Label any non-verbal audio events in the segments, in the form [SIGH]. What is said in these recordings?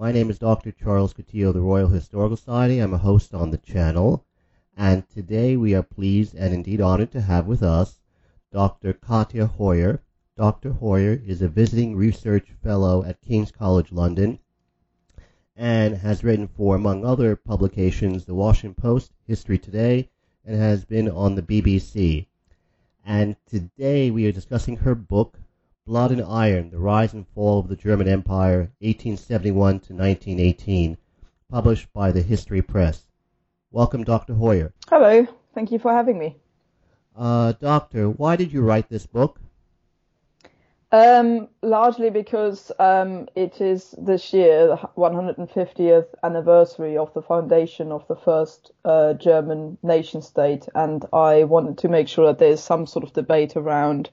My name is Dr. Charles Coutinho of the Royal Historical Society. I'm a host on the channel. And today we are pleased and indeed honored to have with us Dr. Katja Hoyer. Dr. Hoyer is a visiting research fellow at King's College London and has written for, among other publications, the Washington Post, History Today, and has been on the BBC. And today we are discussing her book, Blood and Iron, The Rise and Fall of the German Empire, 1871 to 1918, published by the History Press. Welcome, Dr. Hoyer. Hello, thank you for having me. Uh, doctor, why did you write this book? Um, largely because um, it is this year the 150th anniversary of the foundation of the first uh, German nation state, and I wanted to make sure that there's some sort of debate around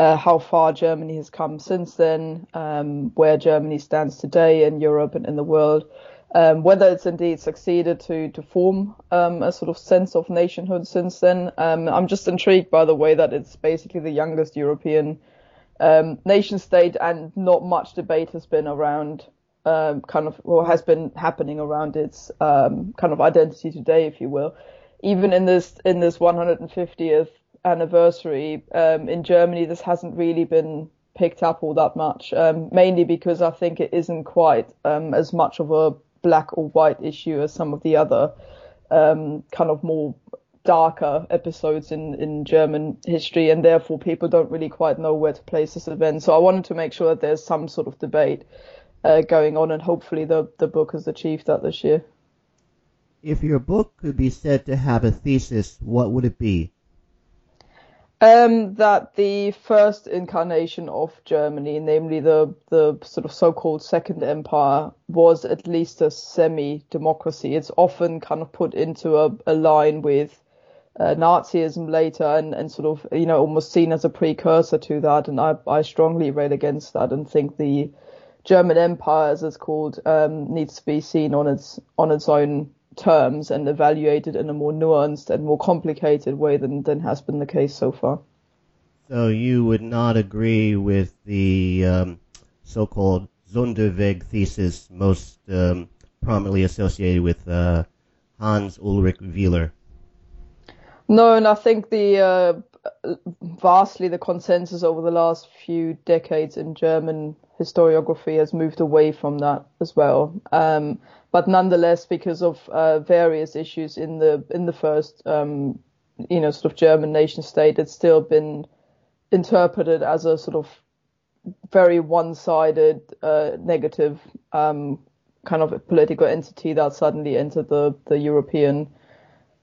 uh, how far Germany has come since then, um, where Germany stands today in Europe and in the world, um, whether it's indeed succeeded to to form um, a sort of sense of nationhood since then. Um, I'm just intrigued by the way that it's basically the youngest European um, nation state, and not much debate has been around. Um, kind of, or has been happening around its kind of identity today, if you will. Even in this in this 150th anniversary um, in Germany, this hasn't really been picked up all that much, um, mainly because I think it isn't quite um, as much of a black or white issue as some of the other um, kind of more darker episodes in, in German history, and therefore people don't really quite know where to place this event. So I wanted to make sure that there's some sort of debate uh, going on, and hopefully the, the book has achieved that this year. If your book could be said to have a thesis, what would it be? Um, that the first incarnation of Germany, namely the the sort of so-called Second Empire, was at least a semi-democracy. It's often kind of put into a, a line with uh, Nazism later, and, and sort of you know almost seen as a precursor to that. And I I strongly rail against that and think the German Empire, as it's called, um, needs to be seen on its on its own terms and evaluated in a more nuanced and more complicated way than, than has been the case so far. So you would not agree with the um, so-called Sonderweg thesis, most um, prominently associated with uh, Hans Ulrich Wehler? No, and I think the uh, vastly the consensus over the last few decades in German historiography has moved away from that as well. Um, but nonetheless, because of uh, various issues in the in the first, um, you know, sort of German nation state, it's still been interpreted as a sort of very one-sided, uh, negative um, kind of political entity that suddenly entered the the European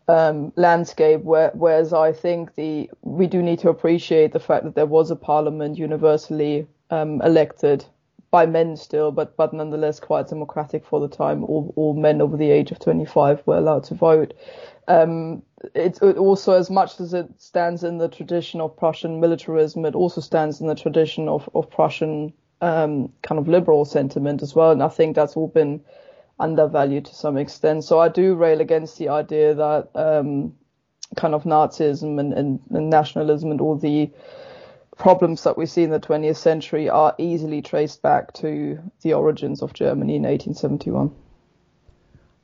um, landscape. Where, whereas I think the we do need to appreciate the fact that there was a parliament universally um, elected by men still, but but nonetheless quite democratic for the time. All all men over the age of 25 were allowed to vote. Um, it, it, also, as much as it stands in the tradition of Prussian militarism, it also stands in the tradition of of Prussian um, kind of liberal sentiment as well. And I think that's all been undervalued to some extent. So I do rail against the idea that um, kind of Nazism and, and, and nationalism and all the problems that we see in the 20th century are easily traced back to the origins of Germany in 1871.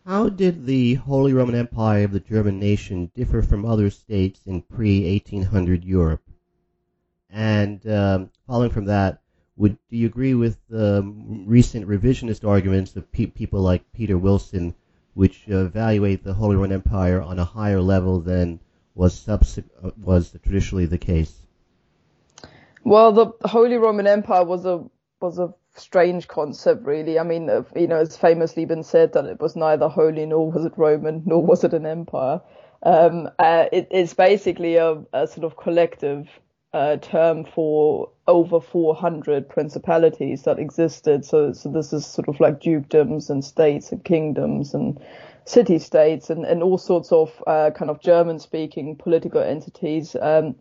How did the Holy Roman Empire of the German nation differ from other states in pre 1800 Europe? And um, following from that, would do you agree with um, recent revisionist arguments of pe- people like Peter Wilson, which uh, evaluate the Holy Roman Empire on a higher level than was uh, was traditionally the case? Well, the Holy Roman Empire was a was a strange concept, really. I mean, you know, it's famously been said that it was neither holy nor was it Roman, nor was it an empire. Um, uh, it, it's basically a, a, sort of collective uh, term for over 400 principalities that existed. So, so this is sort of like dukedoms and states and kingdoms and city states and, and all sorts of uh, kind of German speaking political entities. Um,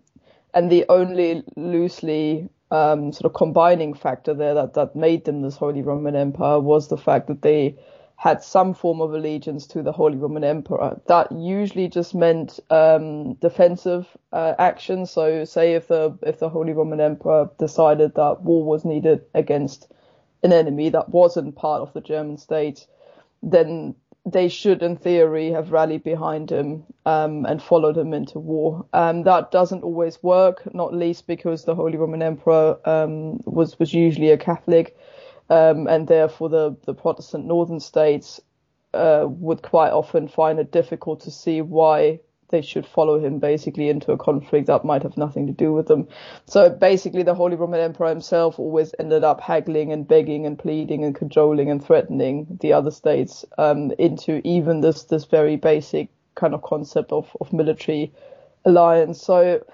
and the only loosely um, sort of combining factor there that, that made them this Holy Roman Empire was the fact that they had some form of allegiance to the Holy Roman Emperor. That usually just meant um, defensive uh, action. So, say if the if the Holy Roman Emperor decided that war was needed against an enemy that wasn't part of the German state, then they should, in theory, have rallied behind him um, and followed him into war. Um, that doesn't always work, not least because the Holy Roman Emperor um, was was usually a Catholic, um, and therefore the the Protestant northern states uh, would quite often find it difficult to see why they should follow him basically into a conflict that might have nothing to do with them. So basically, the Holy Roman Emperor himself always ended up haggling and begging and pleading and cajoling and threatening the other states um, into even this this very basic kind of concept of, of military alliance. So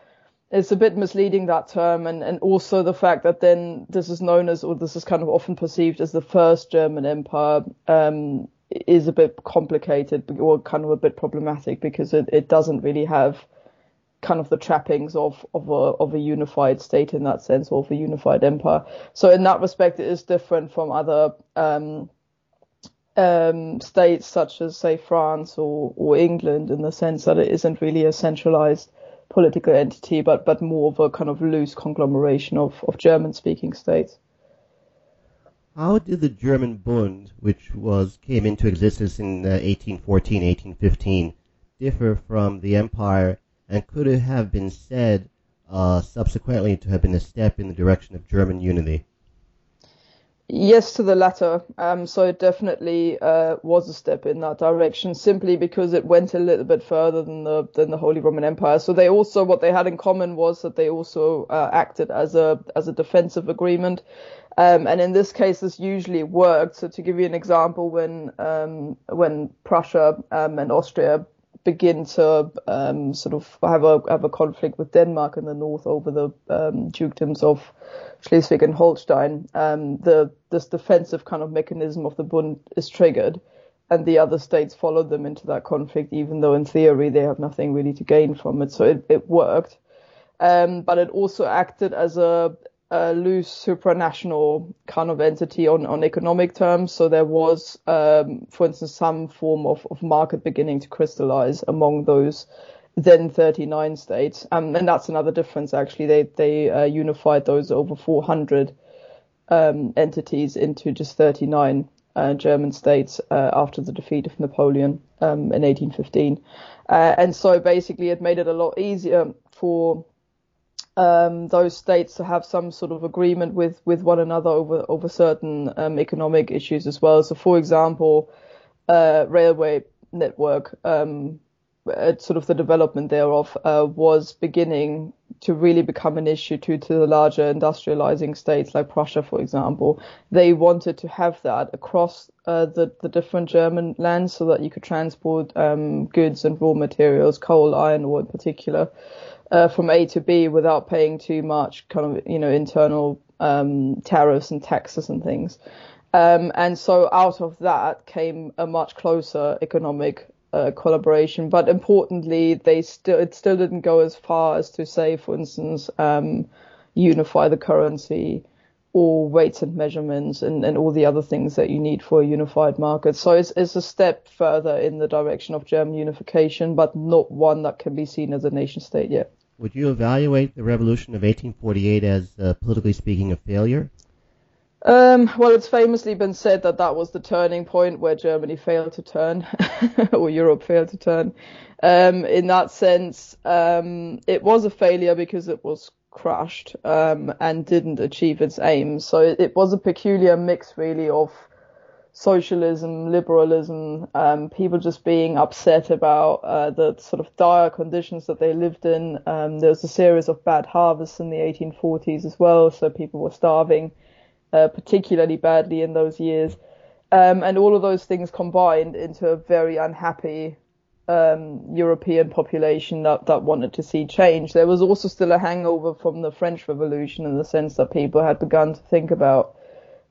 it's a bit misleading that term and, and also the fact that then this is known as or this is kind of often perceived as the first German empire um, is a bit complicated or kind of a bit problematic because it, it doesn't really have kind of the trappings of of a of a unified state in that sense or of a unified empire. So in that respect, it is different from other um, um, states such as say France or or England in the sense that it isn't really a centralized political entity, but but more of a kind of loose conglomeration of of German speaking states. How did the German Bund, which was came into existence in uh, 1814, 1815, differ from the empire, and could it have been said uh, subsequently to have been a step in the direction of German unity? Yes, to the latter. Um, so it definitely uh, was a step in that direction, simply because it went a little bit further than the than the Holy Roman Empire. So they also what they had in common was that they also uh, acted as a as a defensive agreement. Um, and in this case, this usually worked. So to give you an example, when um, when Prussia um, and Austria begin to um, sort of have a have a conflict with Denmark in the north over the um, dukedoms of Schleswig and Holstein, um, the this defensive kind of mechanism of the Bund is triggered, and the other states follow them into that conflict, even though in theory they have nothing really to gain from it. So it, it worked. Um, but it also acted as a a loose supranational kind of entity on, on economic terms. So there was, um, for instance, some form of, of market beginning to crystallize among those then 39 states. Um, and that's another difference, actually. They, they uh, unified those over 400 um, entities into just 39 uh, German states uh, after the defeat of Napoleon um, in 1815. Uh, and so basically it made it a lot easier for um, those states to have some sort of agreement with, with one another over over certain um, economic issues as well. So, for example, uh, railway network, um, uh, sort of the development thereof uh, was beginning to really become an issue to to the larger industrializing states like Prussia, for example. They wanted to have that across uh, the the different German lands so that you could transport um, goods and raw materials, coal, iron ore in particular uh, from A to B without paying too much kind of you know internal um, tariffs and taxes and things. Um, and so out of that came a much closer economic uh, collaboration. But importantly, they still it still didn't go as far as to say, for instance, um, unify the currency or weights and measurements and, and all the other things that you need for a unified market. So it's, it's a step further in the direction of German unification, but not one that can be seen as a nation state yet. Would you evaluate the revolution of 1848 as, uh, politically speaking, a failure? Um, well, it's famously been said that that was the turning point where Germany failed to turn, [LAUGHS] or Europe failed to turn. Um, in that sense, um, it was a failure because it was crushed um, and didn't achieve its aims. So it, it, was a peculiar mix, really, of socialism, liberalism, um, people just being upset about uh, the sort of dire conditions that they lived in. Um, there was a series of bad harvests in the 1840s as well, so people were starving uh, particularly badly in those years. Um, and all of those things combined into a very unhappy um, European population that, that wanted to see change. There was also still a hangover from the French Revolution in the sense that people had begun to think about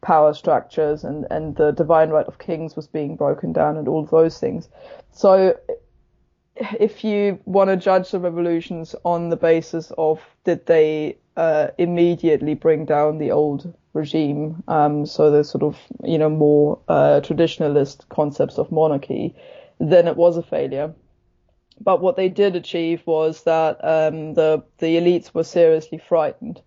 power structures and, and the divine right of kings was being broken down and all those things. So if you want to judge the revolutions on the basis of did they uh, immediately bring down the old regime, um, so the sort of you know more uh, traditionalist concepts of monarchy, then it was a failure. But what they did achieve was that um, the the elites were seriously frightened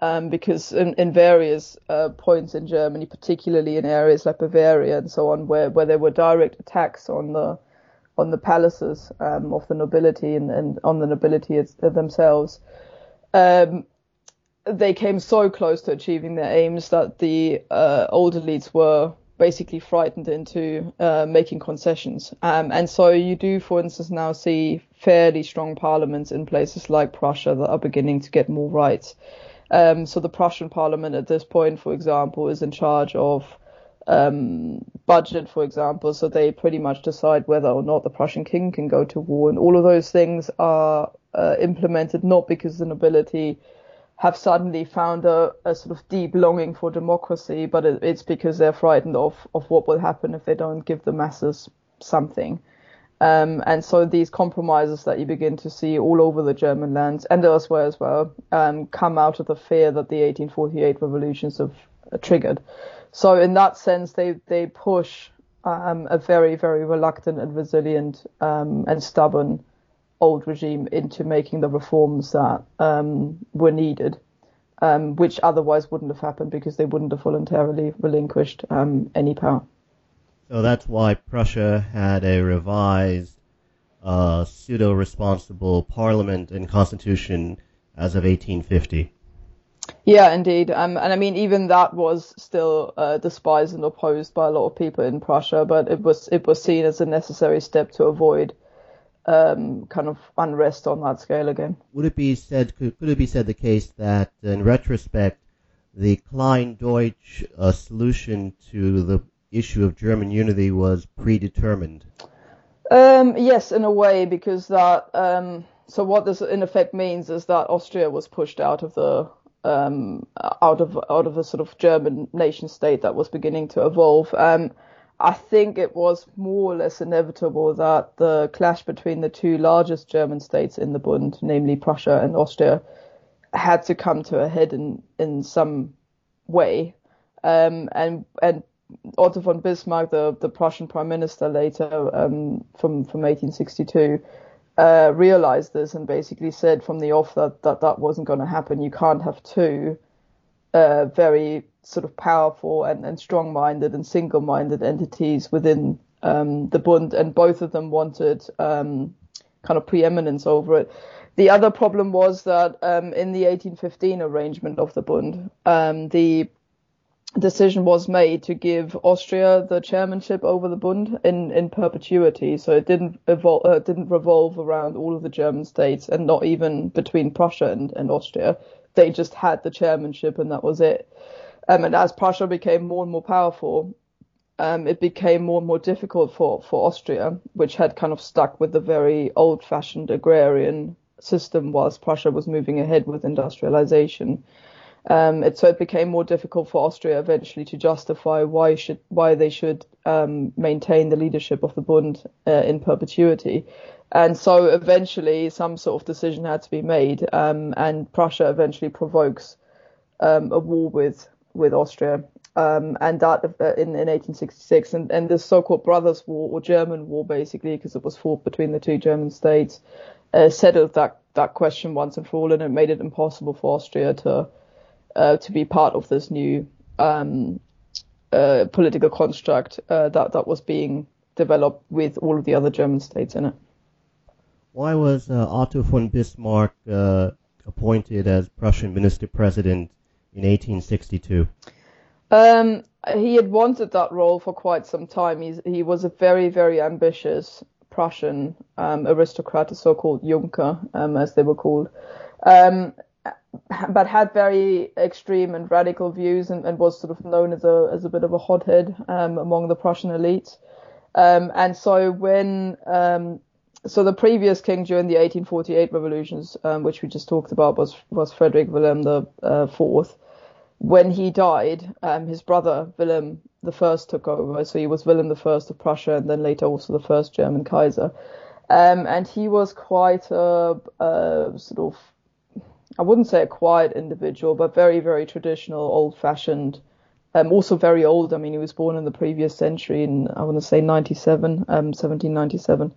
um, because in, in various uh, points in Germany, particularly in areas like Bavaria and so on, where, where there were direct attacks on the on the palaces um, of the nobility and, and, on the nobility themselves, um, they came so close to achieving their aims that the uh, old elites were basically frightened into uh, making concessions. Um, and so you do, for instance, now see fairly strong parliaments in places like Prussia that are beginning to get more rights. Um, so the Prussian parliament at this point, for example, is in charge of um, budget, for example. So they pretty much decide whether or not the Prussian king can go to war, and all of those things are uh, implemented not because the nobility have suddenly found a, a, sort of deep longing for democracy, but it, it's because they're frightened of, of what will happen if they don't give the masses something. Um, and so these compromises that you begin to see all over the German lands and elsewhere as well um, come out of the fear that the 1848 revolutions have uh, triggered. So in that sense, they they push um, a very very reluctant and resilient um, and stubborn old regime into making the reforms that um, were needed, um, which otherwise wouldn't have happened because they wouldn't have voluntarily relinquished any power. So that's why Prussia had a revised uh, pseudo-responsible parliament and constitution as of 1850. Yeah, indeed. Um, and I mean, even that was still uh, despised and opposed by a lot of people in Prussia, but it was it was seen as a necessary step to avoid um, kind of unrest on that scale again. Would it be said? Could, could it be said the case that, in retrospect, the Klein Deutsch uh, solution to the issue of German unity was predetermined? Um, yes, in a way, because that. Um, so what this in effect means is that Austria was pushed out of the um, out of out of a sort of German nation state that was beginning to evolve. Um, I think it was more or less inevitable that the clash between the two largest German states in the Bund, namely Prussia and Austria, had to come to a head in in some way. Um, and and Otto von Bismarck, the, the Prussian prime minister later um, from from 1862, uh, realized this and basically said from the off that that, that wasn't going to happen. You can't have two uh, very sort of powerful and, and strong-minded and single-minded entities within um, the Bund, and both of them wanted um, kind of preeminence over it. The other problem was that um, in the 1815 arrangement of the Bund, um, the decision was made to give Austria the chairmanship over the Bund in, in perpetuity. So it didn't evol- uh, didn't revolve around all of the German states and not even between Prussia and, and Austria. They just had the chairmanship and that was it. Um, and as Prussia became more and more powerful, um, it became more and more difficult for, for Austria, which had kind of stuck with the very old fashioned agrarian system whilst Prussia was moving ahead with industrialization. Um, it, so it became more difficult for Austria eventually to justify why should why they should um, maintain the leadership of the Bund uh, in perpetuity. And so eventually some sort of decision had to be made, um, and Prussia eventually provokes um, a war with with Austria, um, and that uh, in, in 1866, and, and the so-called Brothers' War or German War, basically, because it was fought between the two German states, uh, settled that that question once and for all, and it made it impossible for Austria to uh, to be part of this new um, uh, political construct uh, that that was being developed with all of the other German states in it. Why was uh, Otto von Bismarck uh, appointed as Prussian minister president in 1862? Um, he had wanted that role for quite some time. He's, he was a very, very ambitious Prussian um, aristocrat, a so-called Junker, um, as they were called, um, but had very extreme and radical views and, and, was sort of known as a as a bit of a hothead um, among the Prussian elite. Um, and so when um, so the previous king during the 1848 revolutions, which we just talked about, was was Frederick William the uh, Fourth when he died, um, his brother Wilhelm I took over. So he was Wilhelm I of Prussia, and then later also the first German Kaiser. Um, and he was quite a, a, sort of, I wouldn't say a quiet individual, but very, very traditional, old-fashioned. Um, also very old. I mean, he was born in the previous century, in I want to say 97, um, 1797.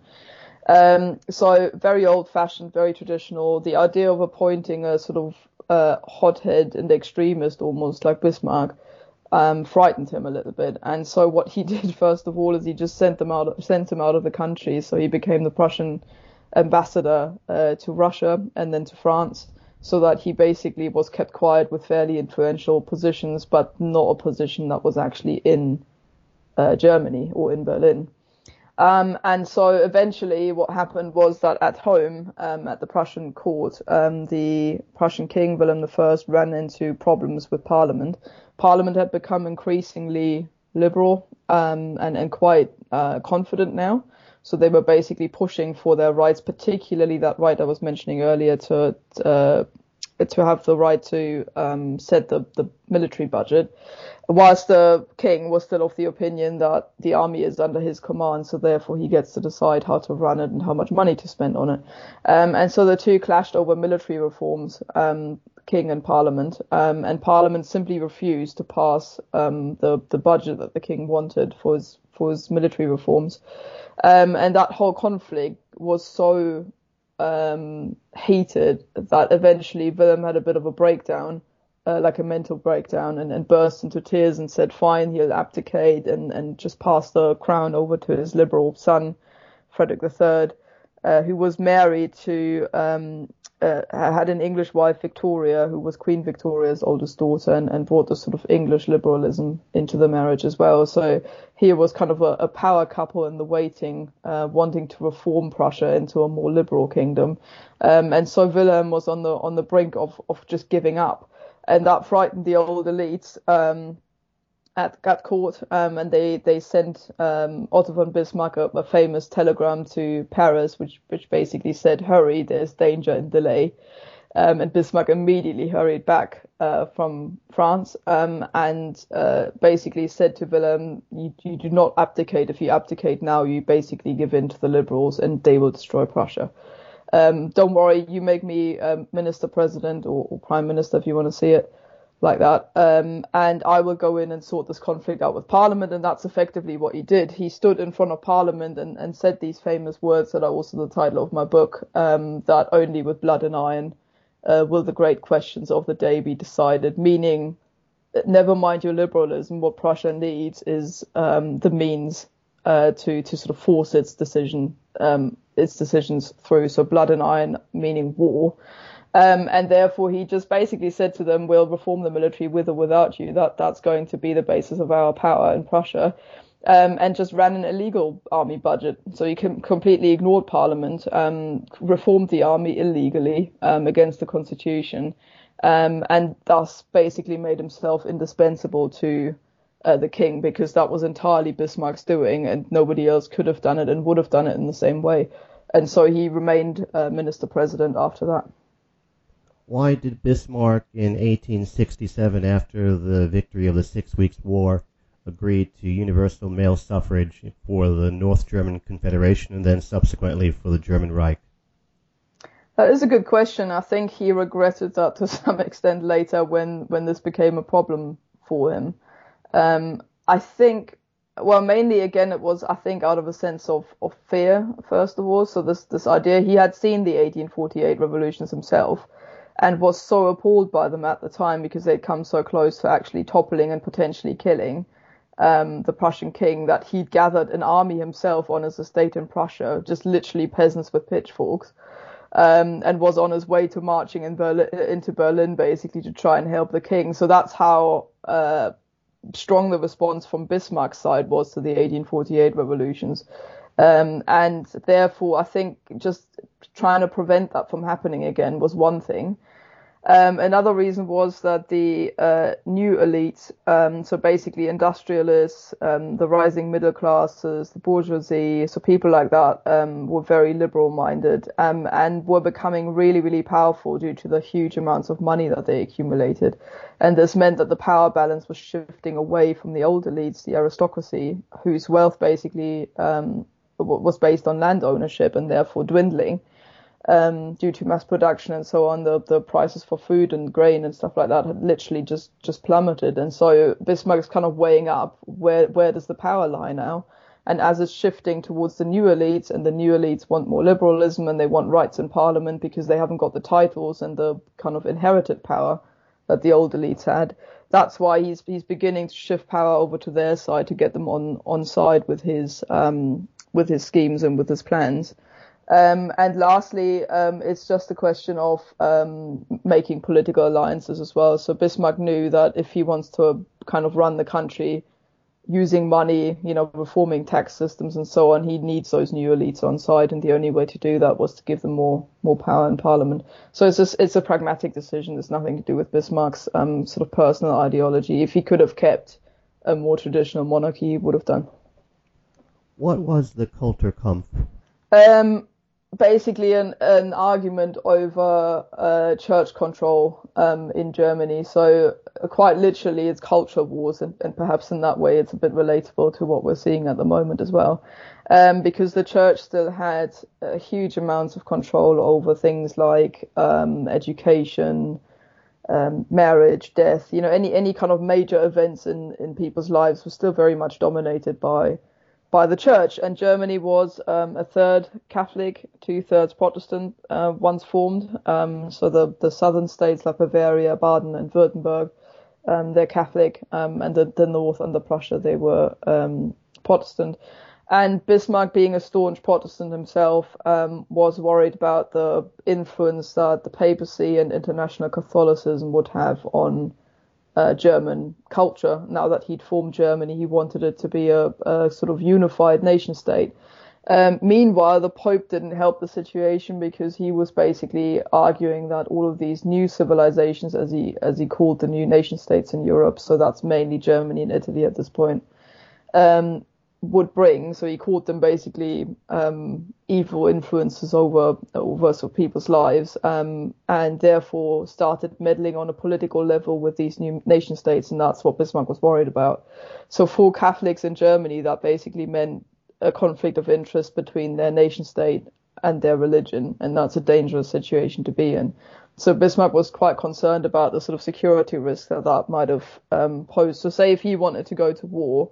Um, so very old-fashioned, very traditional. The idea of appointing a sort of uh, hothead and extremist almost like Bismarck um, frightened him a little bit. And so what he [LAUGHS] did first of all is he just sent them out, sent him out of the country. So he became the Prussian ambassador uh, to Russia and then to France, so that he basically was kept quiet with fairly influential positions, but not a position that was actually in uh, Germany or in Berlin. Um, and so eventually what happened was that at home, um, at the Prussian court, um, the Prussian king Wilhelm I ran into problems with parliament. Parliament had become increasingly liberal um, and, and quite uh, confident now. So they were basically pushing for their rights, particularly that right I was mentioning earlier to uh, to have the right to um, set the, the military budget, whilst the king was still of the opinion that the army is under his command, so therefore he gets to decide how to run it and how much money to spend on it. Um, and so the two clashed over military reforms, um, king and parliament, um, and parliament simply refused to pass um, the the budget that the king wanted for his for his military reforms, um, and that whole conflict was so um, heated that eventually Wilhelm had a bit of a breakdown, uh, like a mental breakdown, and, and burst into tears and said, "Fine, he'll abdicate and and just pass the crown over to his liberal son, Frederick III." Uh, who was married to um, uh, had an English wife, Victoria, who was Queen Victoria's oldest daughter, and, and brought the sort of English liberalism into the marriage as well. So here was kind of a, a power couple in the waiting, uh, wanting to reform Prussia into a more liberal kingdom. Um, and so Wilhelm was on the on the brink of of just giving up, and that frightened the old elites. Um, at, court, um, and they they sent um, Otto von Bismarck a, a, famous telegram to Paris, which which basically said, "Hurry, there's danger and delay." Um, and Bismarck immediately hurried back uh, from France um, and uh, basically said to Wilhelm, you, you, do not abdicate. If you abdicate now, you basically give in to the liberals and they will destroy Prussia. Um, don't worry, you make me um, minister president or, or, prime minister if you want to see it like that. Um, and I will go in and sort this conflict out with Parliament. And that's effectively what he did. He stood in front of Parliament and, and said these famous words that are also the title of my book, um, that only with blood and iron uh, will the great questions of the day be decided, meaning never mind your liberalism, what Prussia needs is um, the means uh, to to sort of force its decision um, its decisions through. So blood and iron, meaning war, um, and therefore, he just basically said to them, "We'll reform the military with or without you. That that's going to be the basis of our power in Prussia." Um, and just ran an illegal army budget. So he completely ignored Parliament, um, reformed the army illegally um, against the constitution, um, and thus basically made himself indispensable to uh, the king because that was entirely Bismarck's doing, and nobody else could have done it and would have done it in the same way. And so he remained uh, minister president after that. Why did Bismarck in 1867, after the victory of the Six Weeks' War, agree to universal male suffrage for the North German Confederation and then subsequently for the German Reich? That is a good question. I think he regretted that to [LAUGHS] some extent later when, when this became a problem for him. Um, I think, well, mainly again, it was, I think, out of a sense of, of fear, first of all. So this, this idea, he had seen the 1848 revolutions himself and was so appalled by them at the time because they'd come so close to actually toppling and potentially killing um, the Prussian king that he'd gathered an army himself on his estate in Prussia, just literally peasants with pitchforks, um, and was on his way to marching in Berlin, into Berlin basically to try and help the king. So that's how uh, strong the response from Bismarck's side was to the 1848 revolutions. Um, and therefore, I think just trying to prevent that from happening again was one thing. Um, another reason was that the uh, new elite, um, so basically industrialists, um, the rising middle classes, the bourgeoisie, so people like that, um, were very liberal minded um, and were becoming really, really powerful due to the huge amounts of money that they accumulated. And this meant that the power balance was shifting away from the old elites, the aristocracy, whose wealth basically um, was based on land ownership and therefore dwindling um, due to mass production and so on, the, the prices for food and grain and stuff like that had literally just, just plummeted. And so Bismarck's kind of weighing up where, where does the power lie now? And as it's shifting towards the new elites, and the new elites want more liberalism and they want rights in parliament because they haven't got the titles and the kind of inherited power that the old elites had. That's why he's he's beginning to shift power over to their side to get them on on side with his um, with his schemes and with his plans. Um, and lastly, um, it's just a question of um, making political alliances as well. So Bismarck knew that if he wants to kind of run the country using money, you know, reforming tax systems and so on, he needs those new elites on side, and the only way to do that was to give them more more power in parliament. So it's just it's a pragmatic decision. It's nothing to do with Bismarck's um, sort of personal ideology. If he could have kept a more traditional monarchy, he would have done. What was the Kulturkampf? Um, basically an, an argument over uh, church control um, in Germany. So uh, quite literally, it's culture wars, and, and, perhaps in that way, it's a bit relatable to what we're seeing at the moment as well, um, because the church still had a huge amounts of control over things like um, education. Um, marriage, death, you know, any any kind of major events in in people's lives was still very much dominated by by the church, and Germany was um, a third Catholic, two thirds Protestant uh, once formed. Um, so the the southern states like Bavaria, Baden, and Württemberg, um, they're Catholic, um, and the, the north under Prussia they were um, Protestant. And Bismarck, being a staunch Protestant himself, um, was worried about the influence that the papacy and international Catholicism would have on uh, German culture. Now that he'd formed Germany, he wanted it to be a, a sort of unified nation state. Um, meanwhile, the Pope didn't help the situation because he was basically arguing that all of these new civilizations, as he as he called the new nation states in Europe, so that's mainly Germany and Italy at this point, um, would bring. So he called them basically um, evil influences over over sort of people's lives, um, and therefore started meddling on a political level with these new nation states, and that's what Bismarck was worried about. So for Catholics in Germany, that basically meant a conflict of interest between their nation state and their religion, and that's a dangerous situation to be in. So Bismarck was quite concerned about the sort of security risk that that might have um, posed. So say if he wanted to go to war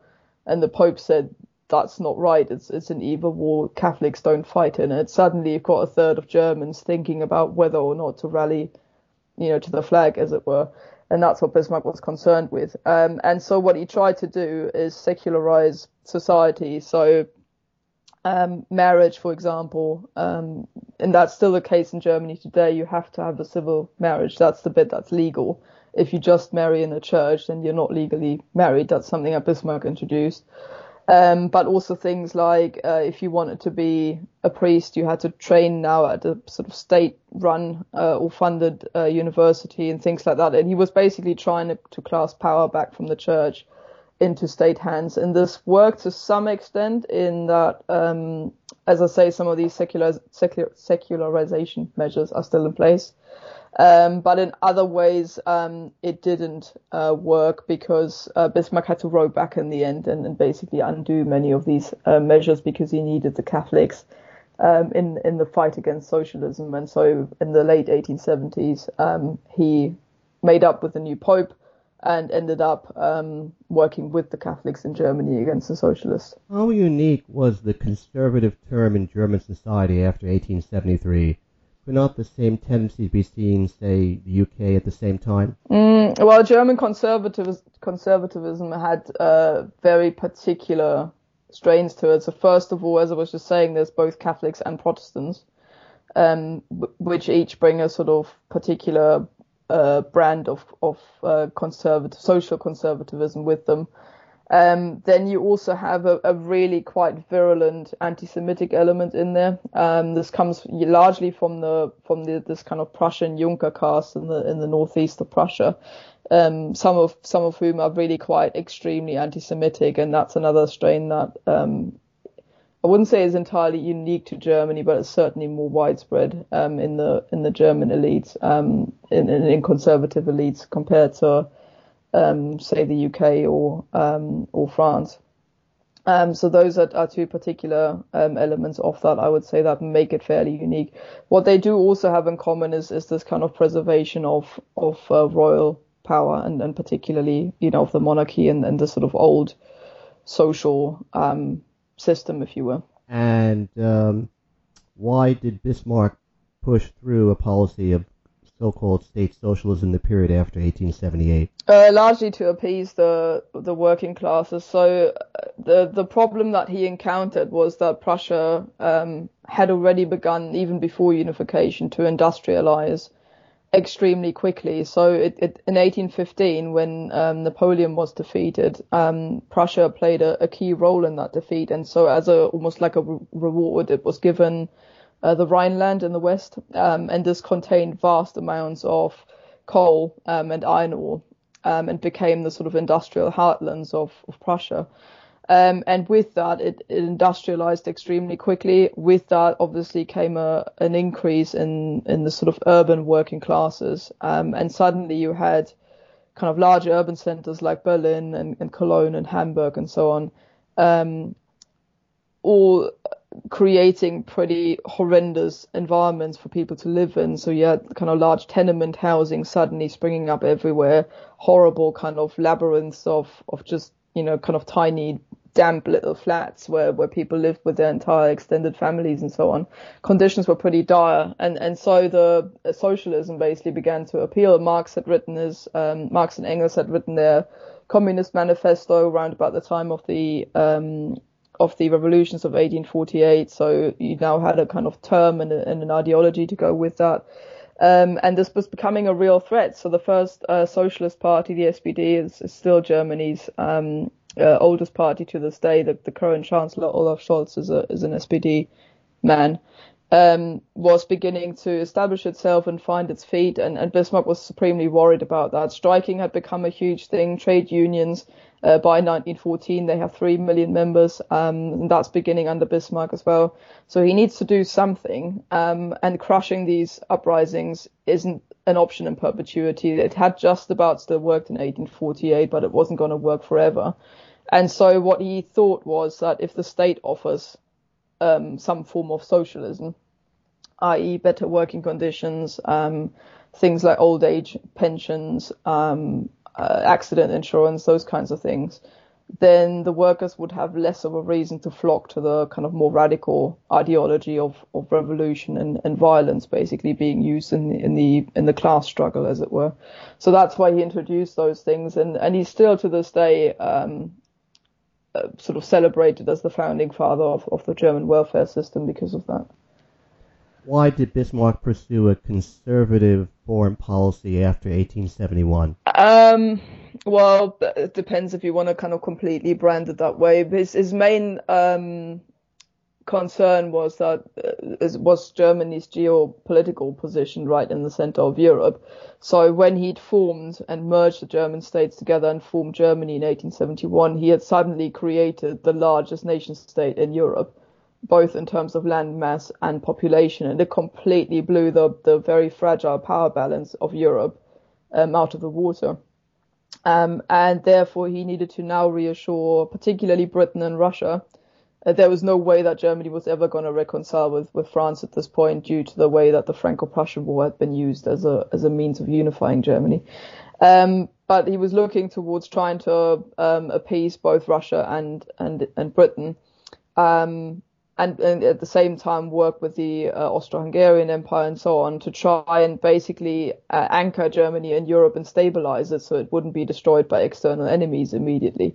and the Pope said that's not right. It's it's an evil war. Catholics don't fight in it. Suddenly, you've got a third of Germans thinking about whether or not to rally, you know, to the flag, as it were, and that's what Bismarck was concerned with. Um, and so, what he tried to do is secularize society. So, um, marriage, for example, um, and that's still the case in Germany today. You have to have a civil marriage. That's the bit that's legal. If you just marry in a church, then you're not legally married. That's something that Bismarck introduced. Um, but also things like uh, if you wanted to be a priest, you had to train now at a sort of state-run uh, or funded uh, university and things like that. And he was basically trying to, to class power back from the church into state hands. And this worked to some extent in that, um, as I say, some of these secular, secular, secularization measures are still in place. Um, but in other ways, um, it didn't uh, work because uh, Bismarck had to row back in the end and, and basically undo many of these uh, measures because he needed the Catholics um, in in the fight against socialism. And so, in the late 1870s, um, he made up with the new Pope and ended up um, working with the Catholics in Germany against the socialists. How unique was the conservative term in German society after 1873? Could not the same tendencies be seen, say, the UK at the same time? Mm, well, German conservatism, conservatism had uh, very particular strains to it. So first of all, as I was just saying, there's both Catholics and Protestants, um, which each bring a sort of particular uh, brand of of uh, conservative social conservatism with them. Um, then you also have a, a, really quite virulent anti-Semitic element in there. Um, this comes largely from the from the, this kind of Prussian Junker caste in the in the northeast of Prussia, um, some of some of whom are really quite extremely anti-Semitic, and that's another strain that um, I wouldn't say is entirely unique to Germany, but it's certainly more widespread um, in the in the German elites, um, in, in conservative elites compared to um, say the UK or um, or France. Um, so those are, are two particular um, elements of that I would say that make it fairly unique. What they do also have in common is is this kind of preservation of of uh, royal power and, and particularly you know of the monarchy and, and the sort of old social um, system, if you will. And um, why did Bismarck push through a policy of so-called state socialism in the period after 1878? Uh, largely to appease the the working classes. So uh, the the problem that he encountered was that Prussia um, had already begun, even before unification, to industrialize extremely quickly. So it, it, in 1815, when um, Napoleon was defeated, um, Prussia played a, a, key role in that defeat, and so as a almost like a re- reward, it was given uh, the Rhineland in the west, um, and this contained vast amounts of coal um, and iron ore, um, and became the sort of industrial heartlands of, of Prussia. Um, and with that, it, it, industrialized extremely quickly. With that, obviously, came a, an increase in, in the sort of urban working classes. Um, and suddenly you had kind of large urban centers like Berlin and, and Cologne and Hamburg and so on, all creating pretty horrendous environments for people to live in. So you had kind of large tenement housing suddenly springing up everywhere, horrible kind of labyrinths of, of just, you know, kind of tiny damp little flats where, where people lived with their entire extended families and so on. Conditions were pretty dire. And, and so the socialism basically began to appeal. Marx had written his, um, Marx and Engels had written their communist manifesto around about the time of the, um, of the revolutions of 1848. So you now had a kind of term and, a, and an ideology to go with that. Um, and this was becoming a real threat. So the first uh, socialist party, the SPD, is, is still Germany's um, uh, oldest party to this day. The, the current chancellor Olaf Scholz is, a, is an SPD man um, was beginning to establish itself and find its feet, and, and, Bismarck was supremely worried about that. Striking had become a huge thing. Trade unions, uh, by 1914, they have three million members, um, and that's beginning under Bismarck as well. So he needs to do something, um, and crushing these uprisings isn't an option in perpetuity. It had just about still worked in 1848, but it wasn't going to work forever. And so what he thought was that if the state offers um, some form of socialism, i.e., better working conditions, um, things like old age pensions, um, uh, accident insurance, those kinds of things, then the workers would have less of a reason to flock to the kind of more radical ideology of, of revolution and, and violence basically being used in the, in the in the class struggle as it were. So that's why he introduced those things and, and he's still to this day um, uh, sort of celebrated as the founding father of, of the German welfare system because of that. Why did Bismarck pursue a conservative foreign policy after 1871? Um, well, it depends if you want to kind of completely brand it that way. His, his main um, concern was that uh, was Germany's geopolitical position right in the center of Europe. So when he'd formed and merged the German states together and formed Germany in 1871, he had suddenly created the largest nation state in Europe, both in terms of land mass and population, and it completely blew the the very fragile power balance of Europe um, out of the water. Um, and therefore, he needed to now reassure, particularly Britain and Russia, there was no way that Germany was ever going to reconcile with, with France at this point due to the way that the Franco-Prussian War had been used as a as a means of unifying Germany. Um, but he was looking towards trying to um, appease both Russia and and and Britain. Um, and, and, at the same time work with the uh, Austro-Hungarian Empire and so on to try and basically uh, anchor Germany in Europe and stabilize it so it wouldn't be destroyed by external enemies immediately.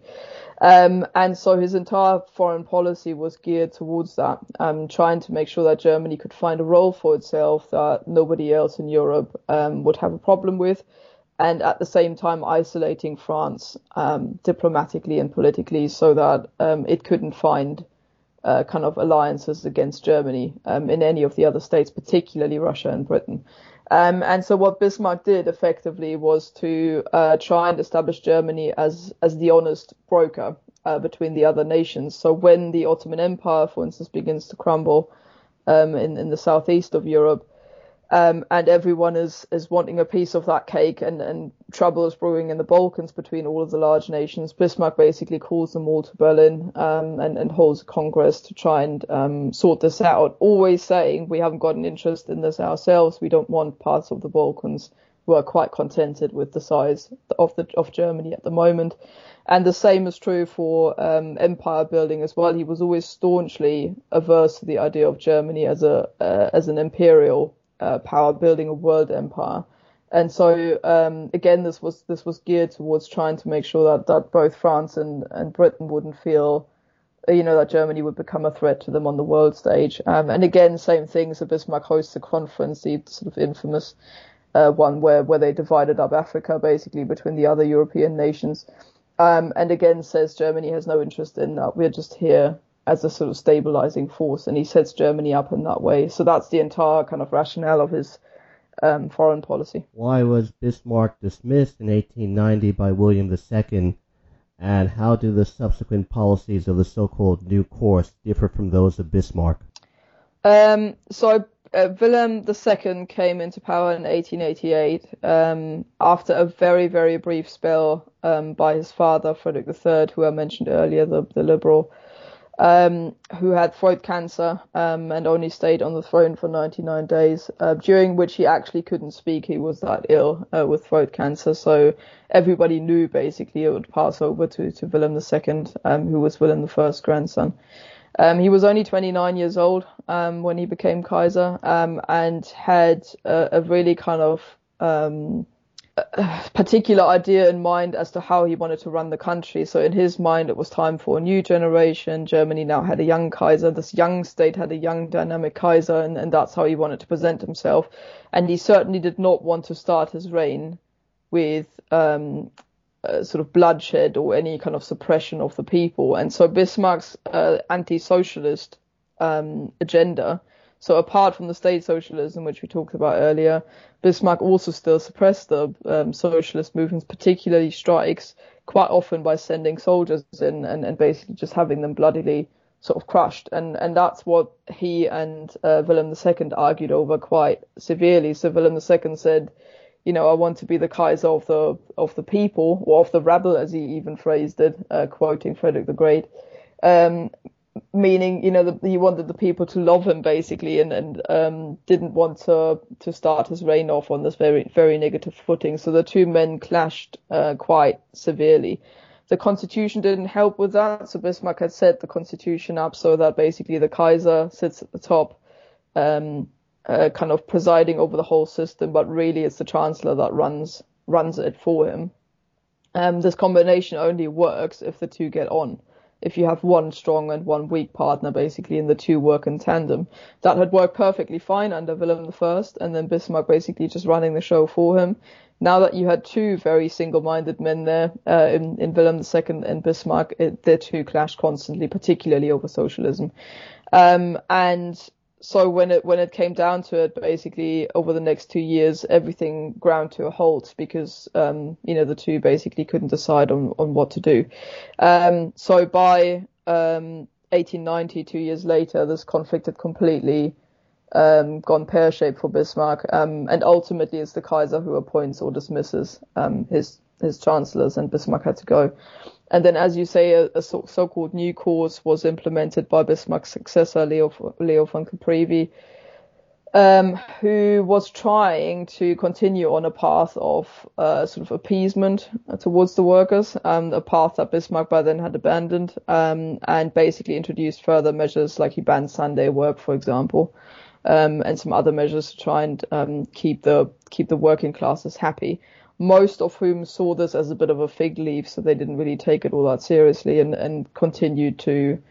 Um, and so his entire foreign policy was geared towards that, um, trying to make sure that Germany could find a role for itself that nobody else in Europe um, would have a problem with, and at the same time isolating France um, diplomatically and politically so that um, it couldn't find uh, kind of alliances against Germany um, in any of the other states, particularly Russia and Britain. Um, and so what Bismarck did effectively was to uh, try and establish Germany as as the honest broker uh, between the other nations. So when the Ottoman Empire, for instance, begins to crumble um, in in the southeast of Europe, um, and everyone is is wanting a piece of that cake, and, and trouble is brewing in the Balkans between all of the large nations. Bismarck basically calls them all to Berlin um, and, and holds a congress to try and um, sort this out. Always saying we haven't got an interest in this ourselves. We don't want parts of the Balkans who are quite contented with the size of the of Germany at the moment. And the same is true for um, empire building as well. He was always staunchly averse to the idea of Germany as a uh, as an imperial uh, power, building a world empire. And so um, again, this was this was geared towards trying to make sure that, that both France and, and Britain wouldn't feel, you know, that Germany would become a threat to them on the world stage. Um, and again, same thing. So Bismarck hosts a conference, the sort of infamous uh, one where where they divided up Africa basically between the other European nations. Um, and again, says Germany has no interest in that. We're just here as a sort of stabilizing force, and he sets Germany up in that way. So that's the entire kind of rationale of his um, foreign policy. Why was Bismarck dismissed in 1890 by William II, and how do the subsequent policies of the so-called New Course differ from those of Bismarck? Um, so uh, Wilhelm II came into power in 1888 um, after a very, very brief spell um, by his father, Frederick III, who I mentioned earlier, the, the liberal um, who had throat cancer um, and only stayed on the throne for 99 days, uh, during which he actually couldn't speak. He was that ill uh, with throat cancer, so everybody knew basically it would pass over to, to William II, um, who was William I's grandson. Um, he was only 29 years old um, when he became Kaiser um, and had a, a, really kind of [SIGHS] particular idea in mind as to how he wanted to run the country. So in his mind, it was time for a new generation. Germany now had a young Kaiser. This young state had a young dynamic Kaiser, and, and that's how he wanted to present himself. And he certainly did not want to start his reign with um, sort of bloodshed or any kind of suppression of the people. And so Bismarck's uh, anti-socialist um, agenda so apart from the state socialism, which we talked about earlier, Bismarck also still suppressed the um, socialist movements, particularly strikes, quite often by sending soldiers in and, and basically just having them bloodily sort of crushed. And, and that's what he and uh, Wilhelm II argued over quite severely. So Wilhelm II said, you know, I want to be the Kaiser of the of the people, or of the rabble, as he even phrased it, uh, quoting Frederick the Great. Um, meaning you know he wanted the people to love him basically and and um, didn't want to to start his reign off on this very very negative footing. So the two men clashed uh, quite severely. The constitution didn't help with that. So bismarck had set the constitution up so that basically the kaiser sits at the top um, uh, kind of presiding over the whole system but really it's the chancellor that runs runs it for him. Um, this combination only works if the two get on if you have one strong and one weak partner, basically, and the two work in tandem. That had worked perfectly fine under Wilhelm I, and then Bismarck basically just running the show for him. Now that you had two very single-minded men there, uh, in, in Wilhelm II and Bismarck, it, their two clashed constantly, particularly over socialism. Um, and so when it when it came down to it, basically over the next two years, everything ground to a halt because um, you know the two basically couldn't decide on on what to do. Um, so by um, 1890, two years later, this conflict had completely um, gone pear shaped for Bismarck, um, and ultimately it's the Kaiser who appoints or dismisses um, his his chancellors, and Bismarck had to go. And then, as you say, a, a so, called new course was implemented by Bismarck's successor, Leo, Leo von Caprivi. um, who was trying to continue on a path of uh, sort of appeasement towards the workers, um, a path that Bismarck by then had abandoned, um, and basically introduced further measures like he banned Sunday work, for example, um, and some other measures to try and um, keep the keep the working classes happy. Most of whom saw this as a bit of a fig leaf, so they didn't really take it all that seriously and, and continued to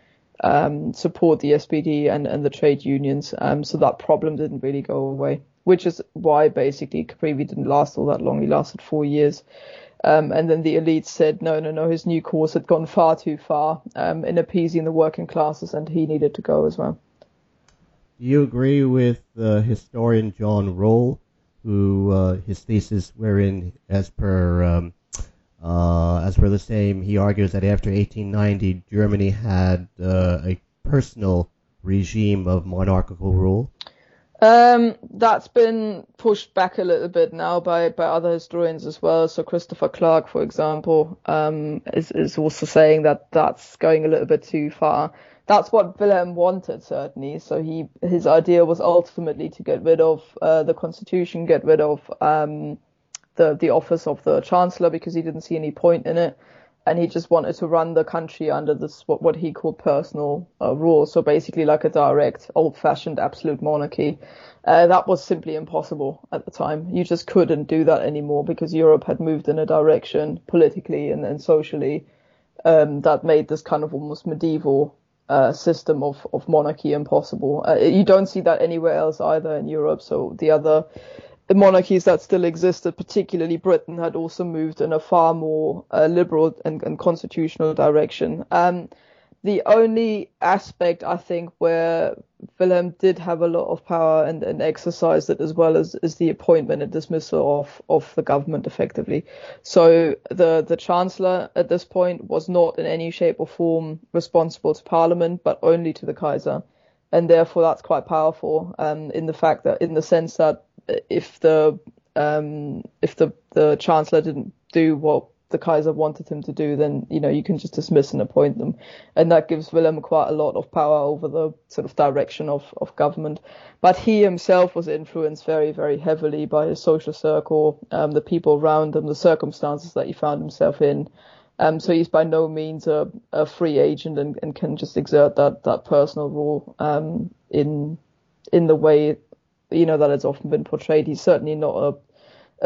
um, support the SPD and, and the trade unions. Um, so that problem didn't really go away, which is why basically Caprivi didn't last all that long. He lasted four years. Um, and then the elites said, no, no, no, his new course had gone far too far um, in appeasing the working classes and he needed to go as well. Do you agree with uh, historian John Röhl, who uh, his thesis wherein, as per um, uh, as per the same, he argues that after 1890, Germany had uh, a personal regime of monarchical rule. Um, that's been pushed back a little bit now by, by other historians as well. So Christopher Clark, for example, um, is, is also saying that that's going a little bit too far. That's what Wilhelm wanted, certainly. So he his idea was ultimately to get rid of uh, the constitution, get rid of um, the the office of the chancellor because he didn't see any point in it, and he just wanted to run the country under this what what he called personal uh, rule. So basically, like a direct, old-fashioned absolute monarchy. Uh, that was simply impossible at the time. You just couldn't do that anymore because Europe had moved in a direction politically and, and socially um, that made this kind of almost medieval uh, system of, of monarchy impossible. Uh, you don't see that anywhere else either in Europe. So the other monarchies that still existed, particularly Britain, had also moved in a far more uh, liberal and, and, constitutional direction. Um, the only aspect I think where Wilhelm did have a lot of power and, and exercised it as well as is the appointment and dismissal of, of the government effectively. So the, the chancellor at this point was not in any shape or form responsible to parliament, but only to the Kaiser. And therefore that's quite powerful um, in the fact that in the sense that if the um, if the the chancellor didn't do what the Kaiser wanted him to do, then you know you can just dismiss and appoint them, and that gives Wilhelm quite a lot of power over the sort of direction of of government. But he himself was influenced very very heavily by his social circle, um, the people around him, the circumstances that he found himself in. Um, so he's by no means a, a free agent and, and, can just exert that that personal rule um, in in the way you know that it's often been portrayed. He's certainly not a